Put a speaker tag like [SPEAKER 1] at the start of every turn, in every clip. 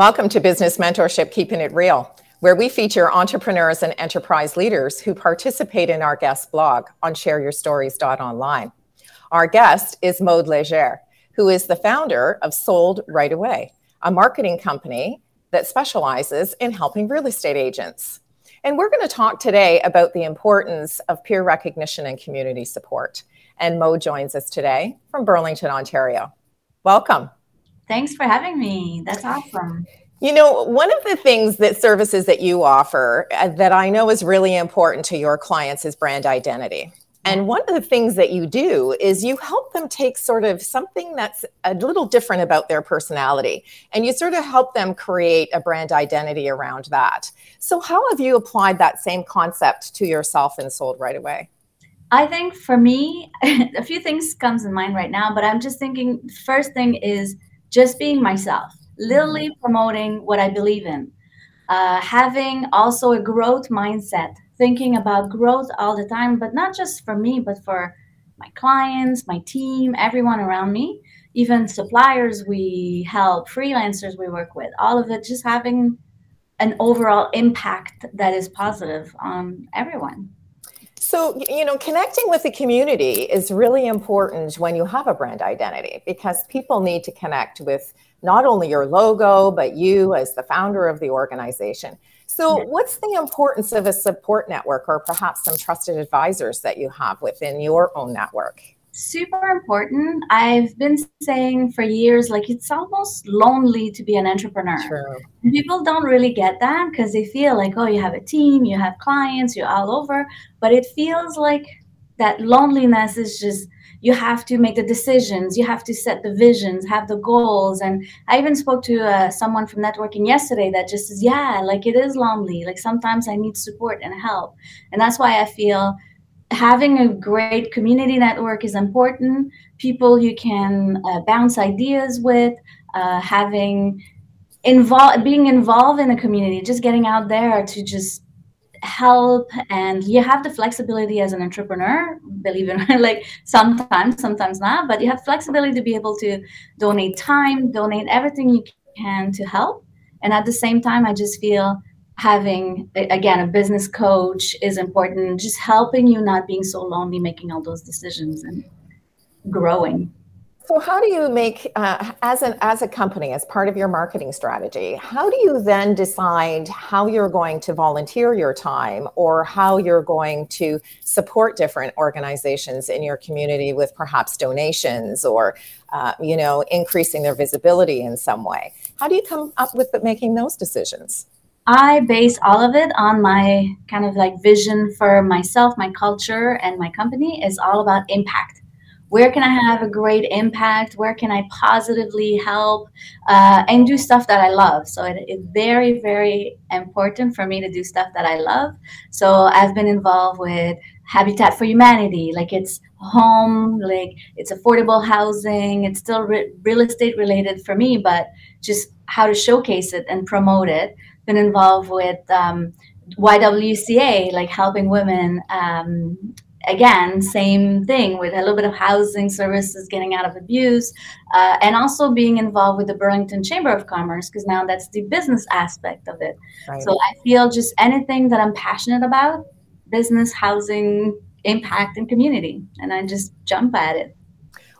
[SPEAKER 1] Welcome to Business Mentorship Keeping It Real, where we feature entrepreneurs and enterprise leaders who participate in our guest blog on shareyourstories.online. Our guest is Maude Leger, who is the founder of Sold Right Away, a marketing company that specializes in helping real estate agents. And we're going to talk today about the importance of peer recognition and community support. And Maude joins us today from Burlington, Ontario. Welcome.
[SPEAKER 2] Thanks for having me. That's awesome.
[SPEAKER 1] You know, one of the things that services that you offer uh, that I know is really important to your clients is brand identity. And one of the things that you do is you help them take sort of something that's a little different about their personality and you sort of help them create a brand identity around that. So, how have you applied that same concept to yourself and sold right away?
[SPEAKER 2] I think for me, a few things comes in mind right now, but I'm just thinking first thing is just being myself, literally mm-hmm. promoting what I believe in. Uh, having also a growth mindset thinking about growth all the time, but not just for me, but for my clients, my team, everyone around me, even suppliers we help, freelancers we work with, all of it just having an overall impact that is positive on everyone.
[SPEAKER 1] So, you know, connecting with the community is really important when you have a brand identity because people need to connect with not only your logo, but you as the founder of the organization. So, what's the importance of a support network or perhaps some trusted advisors that you have within your own network?
[SPEAKER 2] Super important. I've been saying for years, like it's almost lonely to be an entrepreneur. True. People don't really get that because they feel like, oh, you have a team, you have clients, you're all over. But it feels like that loneliness is just you have to make the decisions you have to set the visions have the goals and i even spoke to uh, someone from networking yesterday that just says yeah like it is lonely like sometimes i need support and help and that's why i feel having a great community network is important. People you can uh, bounce ideas with uh, having involved being involved in a community just getting out there to just help. And you have the flexibility as an entrepreneur believe it or not like sometimes sometimes not but you have flexibility to be able to donate time donate everything you can to help. And at the same time i just feel having again a business coach is important just helping you not being so lonely making all those decisions and growing
[SPEAKER 1] so, how do you make uh, as an as a company, as part of your marketing strategy? How do you then decide how you're going to volunteer your time, or how you're going to support different organizations in your community with perhaps donations, or uh, you know, increasing their visibility in some way? How do you come up with making those decisions?
[SPEAKER 2] I base all of it on my kind of like vision for myself, my culture, and my company is all about impact. Where can i have a great impact? Where can i positively help uh, and do stuff that i love? So it's very very important for me to do stuff that i love. So i've been involved with habitat for humanity like it's home like it's affordable housing it's still re- real estate related for me but just how to showcase it and promote it been involved with um, YWCA, like helping women um, again, same thing with a little bit of housing services, getting out of abuse, uh, and also being involved with the Burlington Chamber of Commerce because now that's the business aspect of it. Right. So I feel just anything that I'm passionate about, business, housing, impact, and community, and I just jump at it.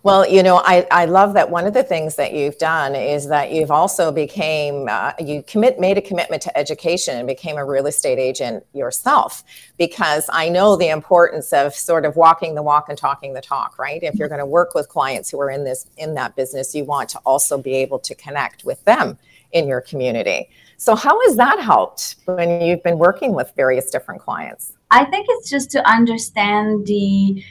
[SPEAKER 1] Well, you know, I, I love that one of the things that you've done is that you've also became uh, you commit made a commitment to education and became a real estate agent yourself because I know the importance of sort of walking the walk and talking the talk, right? If you're going to work with clients who are in this in that business, you want to also be able to connect with them in your community. So how has that helped when you've been working with various different clients?
[SPEAKER 2] I think it's just to understand the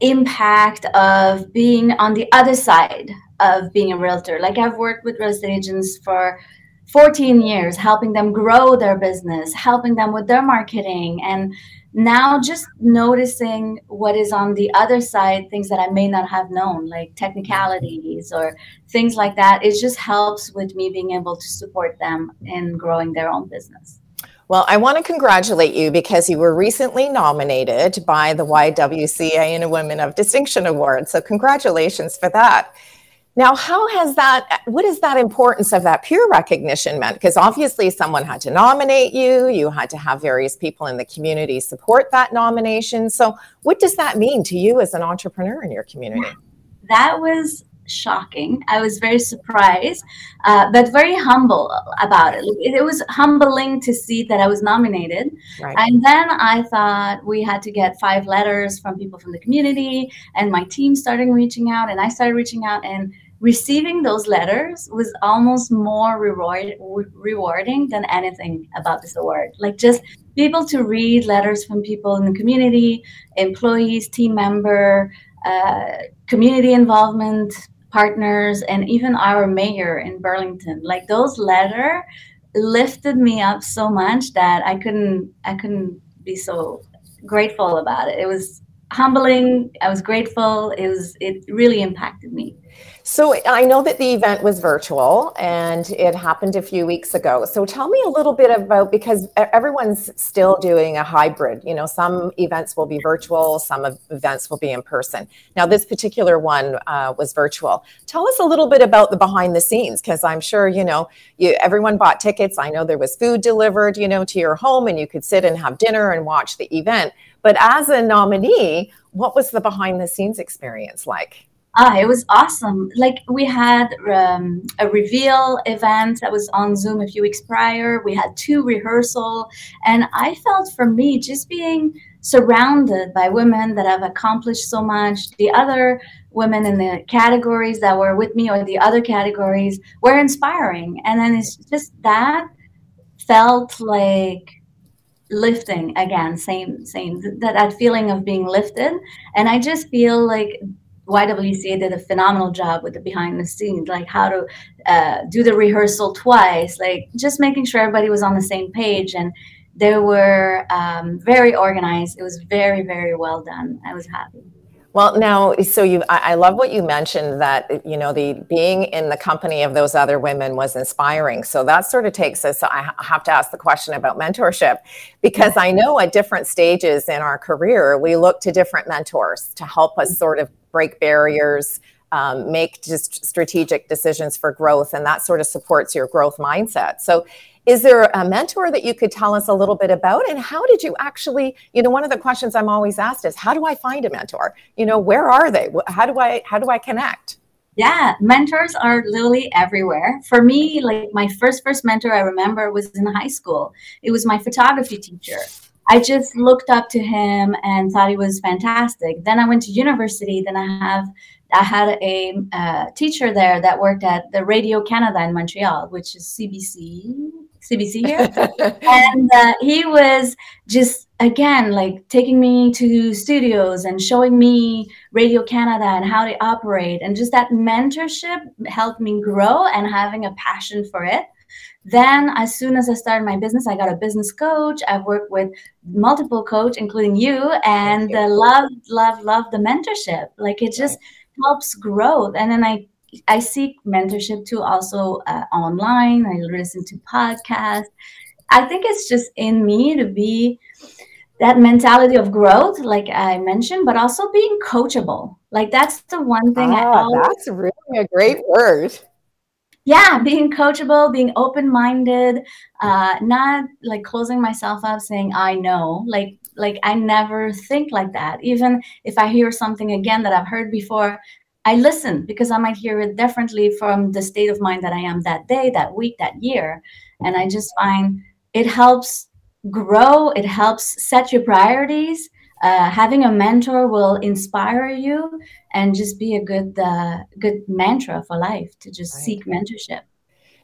[SPEAKER 2] impact of being on the other side of being a realtor. Like I've worked with real estate agents for 14 years, helping them grow their business, helping them with their marketing, and now just noticing what is on the other side, things that I may not have known, like technicalities or things like that. It just helps with me being able to support them in growing their own business.
[SPEAKER 1] Well, I want to congratulate you because you were recently nominated by the YWCA in a Women of Distinction Award. So, congratulations for that. Now, how has that, what is that importance of that peer recognition meant? Because obviously someone had to nominate you, you had to have various people in the community support that nomination. So, what does that mean to you as an entrepreneur in your community?
[SPEAKER 2] That was shocking. I was very surprised, uh, but very humble about it. It was humbling to see that I was nominated. Right. And then I thought we had to get five letters from people from the community, and my team started reaching out, and I started reaching out, and receiving those letters was almost more reward, rewarding than anything about this award. Like just be able to read letters from people in the community, employees, team member, uh, community involvement, partners and even our mayor in Burlington. Like those letter lifted me up so much that I couldn't I couldn't be so grateful about it. It was humbling. I was grateful. It was it really impacted me.
[SPEAKER 1] So I know that the event was virtual and it happened a few weeks ago. So tell me a little bit about because everyone's still doing a hybrid. You know, some events will be virtual, some events will be in person. Now, this particular one uh, was virtual. Tell us a little bit about the behind the scenes because I'm sure you know you, everyone bought tickets. I know there was food delivered, you know, to your home, and you could sit and have dinner and watch the event. But as a nominee, what was the behind the scenes experience like?
[SPEAKER 2] Ah, it was awesome. Like we had um, a reveal event that was on Zoom a few weeks prior. We had two rehearsal, and I felt for me just being surrounded by women that have accomplished so much. The other women in the categories that were with me or the other categories were inspiring, and then it's just that felt like lifting again same same that, that feeling of being lifted and i just feel like YWCA did a phenomenal job with the behind the scenes, like how to uh, do the rehearsal twice, like just making sure everybody was on the same page. And they were um, very organized. It was very, very well done. I was happy.
[SPEAKER 1] Well, now, so you, I, I, love what you mentioned that, you know, the being in the company of those other women was inspiring. So that sort of takes us, I have to ask the question about mentorship because I know at different stages in our career, we look to different mentors to help us sort of break barriers, um, make just strategic decisions for growth. And that sort of supports your growth mindset. So is there a mentor that you could tell us a little bit about? And how did you actually, you know, one of the questions I'm always asked is, how do I find a mentor? You know, where are they? How do I, how do I connect?
[SPEAKER 2] Yeah, mentors are literally everywhere. For me, like my first first mentor I remember was in high school. It was my photography teacher. I just looked up to him and thought he was fantastic. Then I went to university. Then I have I had a uh, teacher there that worked at the Radio Canada in Montreal, which is CBC CBC here. and uh, he was just, again, like taking me to studios and showing me Radio Canada and how they operate. And just that mentorship helped me grow and having a passion for it. Then, as soon as I started my business, I got a business coach. I've worked with multiple coach, including you, and uh, love, love, love the mentorship. Like it just helps growth. And then I I seek mentorship too, also uh, online. I listen to podcasts. I think it's just in me to be that mentality of growth, like I mentioned, but also being coachable. Like that's the one thing.
[SPEAKER 1] Ah, always, that's really a great word.
[SPEAKER 2] Yeah, being coachable, being open-minded, uh, not like closing myself up, saying I know. Like, like I never think like that. Even if I hear something again that I've heard before, I listen because I might hear it differently from the state of mind that I am that day, that week, that year. And I just find it helps grow, it helps set your priorities. Uh, having a mentor will inspire you and just be a good uh, good mantra for life to just right. seek mentorship.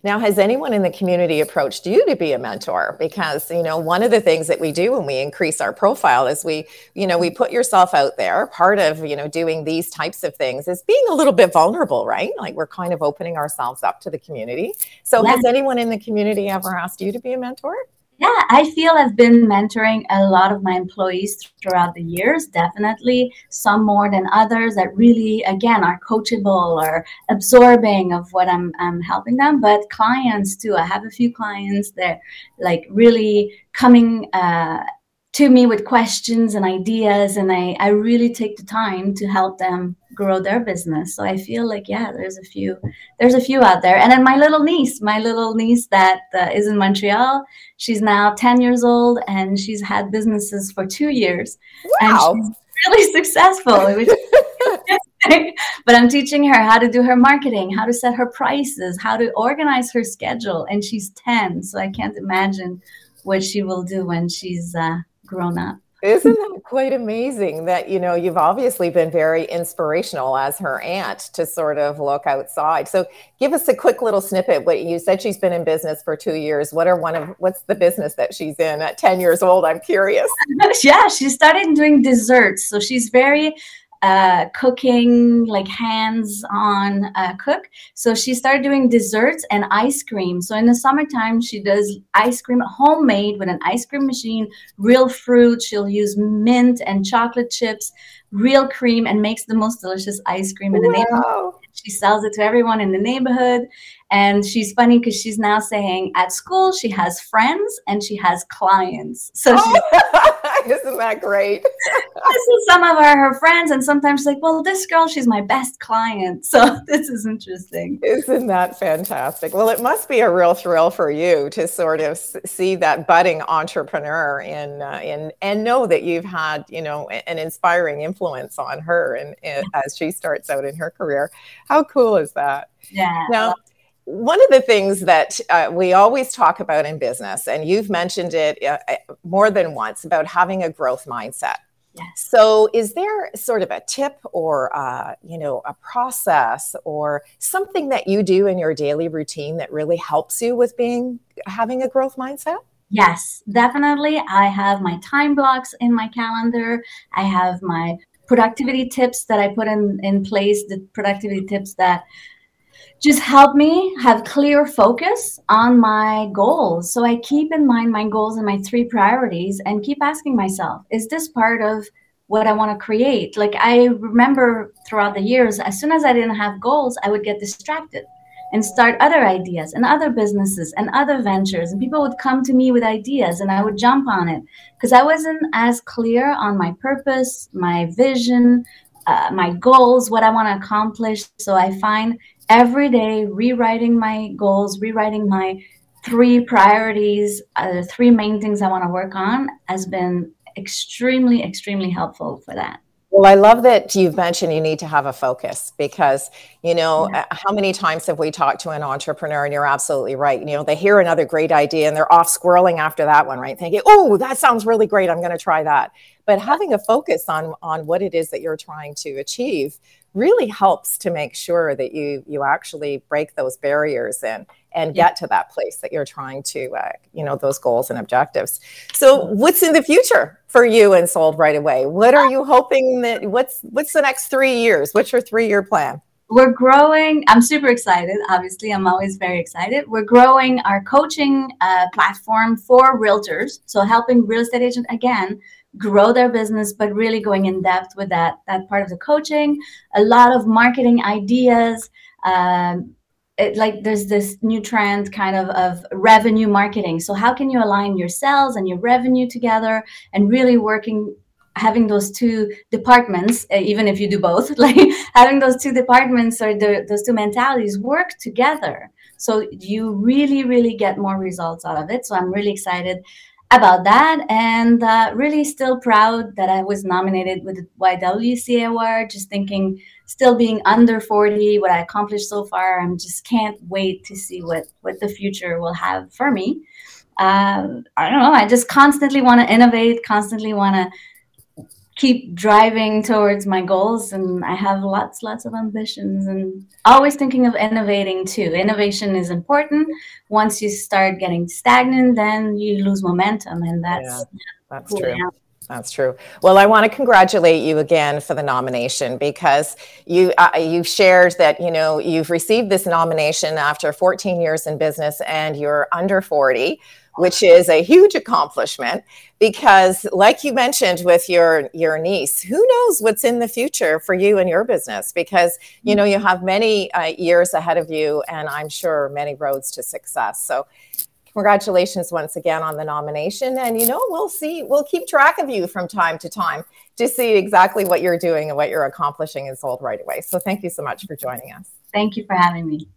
[SPEAKER 1] Now, has anyone in the community approached you to be a mentor? Because, you know, one of the things that we do when we increase our profile is we, you know, we put yourself out there. Part of, you know, doing these types of things is being a little bit vulnerable, right? Like we're kind of opening ourselves up to the community. So, yeah. has anyone in the community ever asked you to be a mentor?
[SPEAKER 2] Yeah, I feel I've been mentoring a lot of my employees throughout the years, definitely. Some more than others that really, again, are coachable or absorbing of what I'm, I'm helping them. But clients too. I have a few clients that like really coming uh, to me with questions and ideas and I, I really take the time to help them grow their business. So i feel like yeah there's a few there's a few out there. And then my little niece my little niece that uh, is in montreal she's now 10 years old and she's had businesses for two years.
[SPEAKER 1] Wow.
[SPEAKER 2] and she's really successful but i'm teaching her how to do her marketing how to set her prices how to organize her schedule and she's 10 so i can't imagine what she will do when she's uh, grown up.
[SPEAKER 1] Isn't that quite amazing that, you know, you've obviously been very inspirational as her aunt to sort of look outside. So give us a quick little snippet. What you said she's been in business for two years. What are one of, what's the business that she's in at 10 years old? I'm curious.
[SPEAKER 2] yeah, she started doing desserts. So she's very uh, cooking, like hands on uh, cook. So she started doing desserts and ice cream. So in the summertime, she does ice cream homemade with an ice cream machine, real fruit. She'll use mint and chocolate chips, real cream, and makes the most delicious ice cream in the wow. neighborhood. She sells it to everyone in the neighborhood. And she's funny because she's now saying at school she has friends and she has clients. So
[SPEAKER 1] oh, isn't that great?
[SPEAKER 2] This is some of her, her friends, and sometimes like, well, this girl, she's my best client. So this is interesting.
[SPEAKER 1] Isn't that fantastic? Well, it must be a real thrill for you to sort of see that budding entrepreneur in, uh, in and know that you've had, you know, an inspiring influence on her and, and as she starts out in her career. How cool is that?
[SPEAKER 2] Yeah.
[SPEAKER 1] Now, one of the things that uh, we always talk about in business, and you've mentioned it uh, uh, more than once about having a growth mindset.
[SPEAKER 2] Yes.
[SPEAKER 1] So, is there sort of a tip or uh, you know a process or something that you do in your daily routine that really helps you with being having a growth mindset?
[SPEAKER 2] Yes, definitely. I have my time blocks in my calendar. I have my productivity tips that I put in in place. The productivity tips that just help me have clear focus on my goals. So I keep in mind my goals and my three priorities and keep asking myself, is this part of what I want to create? Like I remember throughout the years, as soon as I didn't have goals, I would get distracted and start other ideas and other businesses and other ventures. And people would come to me with ideas and I would jump on it because I wasn't as clear on my purpose, my vision, uh, my goals, what I want to accomplish. So I find every day rewriting my goals, rewriting my three priorities, uh, the three main things I want to work on has been extremely, extremely helpful for that.
[SPEAKER 1] Well, I love that you've mentioned you need to have a focus because, you know, yeah. how many times have we talked to an entrepreneur and you're absolutely right. You know, they hear another great idea and they're off squirreling after that one, right? Thinking, oh, that sounds really great. I'm going to try that. But having a focus on on what it is that you're trying to achieve really helps to make sure that you you actually break those barriers and and get to that place that you're trying to uh, you know those goals and objectives. So what's in the future for you and sold right away? What are you hoping that what's what's the next three years? What's your three year plan?
[SPEAKER 2] We're growing i'm super excited obviously i'm always very excited. We're growing our coaching uh, platform for realtors so helping real estate agent again grow their business but really going in depth with that that part of the coaching. A lot of marketing ideas um, it, like there's this new trend kind of of revenue marketing. So how can you align your sales and your revenue together and really working having those two departments uh, even if you do both like having those two departments or the, those two mentalities work together. So you really really get more results out of it. So i'm really excited about that and uh, really still proud that I was nominated with the YWCA award. Just thinking, still being under 40, what I accomplished so far, I'm just can't wait to see what, what the future will have for me. Uh, I don't know. I just constantly want to innovate, constantly want to keep driving towards my goals and i have lots lots of ambitions and always thinking of innovating too. Innovation is important. Once you start getting stagnant then you lose momentum and that's yeah,
[SPEAKER 1] that's cool. true. That's true. Well, I want to congratulate you again for the nomination because you uh, you shared that you know you've received this nomination after 14 years in business and you're under 40, which is a huge accomplishment because like you mentioned with your your niece who knows what's in the future for you and your business because you know you have many uh, years ahead of you and i'm sure many roads to success so Congratulations once again on the nomination. And, you know, we'll see, we'll keep track of you from time to time to see exactly what you're doing and what you're accomplishing in Sold Right Away. So thank you so much for joining us.
[SPEAKER 2] Thank you for having me.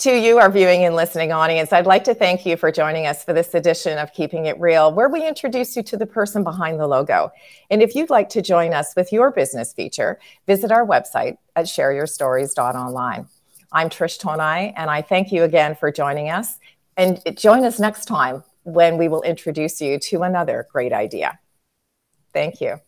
[SPEAKER 1] To you, our viewing and listening audience, I'd like to thank you for joining us for this edition of Keeping It Real, where we introduce you to the person behind the logo. And if you'd like to join us with your business feature, visit our website at shareyourstories.online. I'm Trish Tonai, and I thank you again for joining us. And join us next time when we will introduce you to another great idea. Thank you.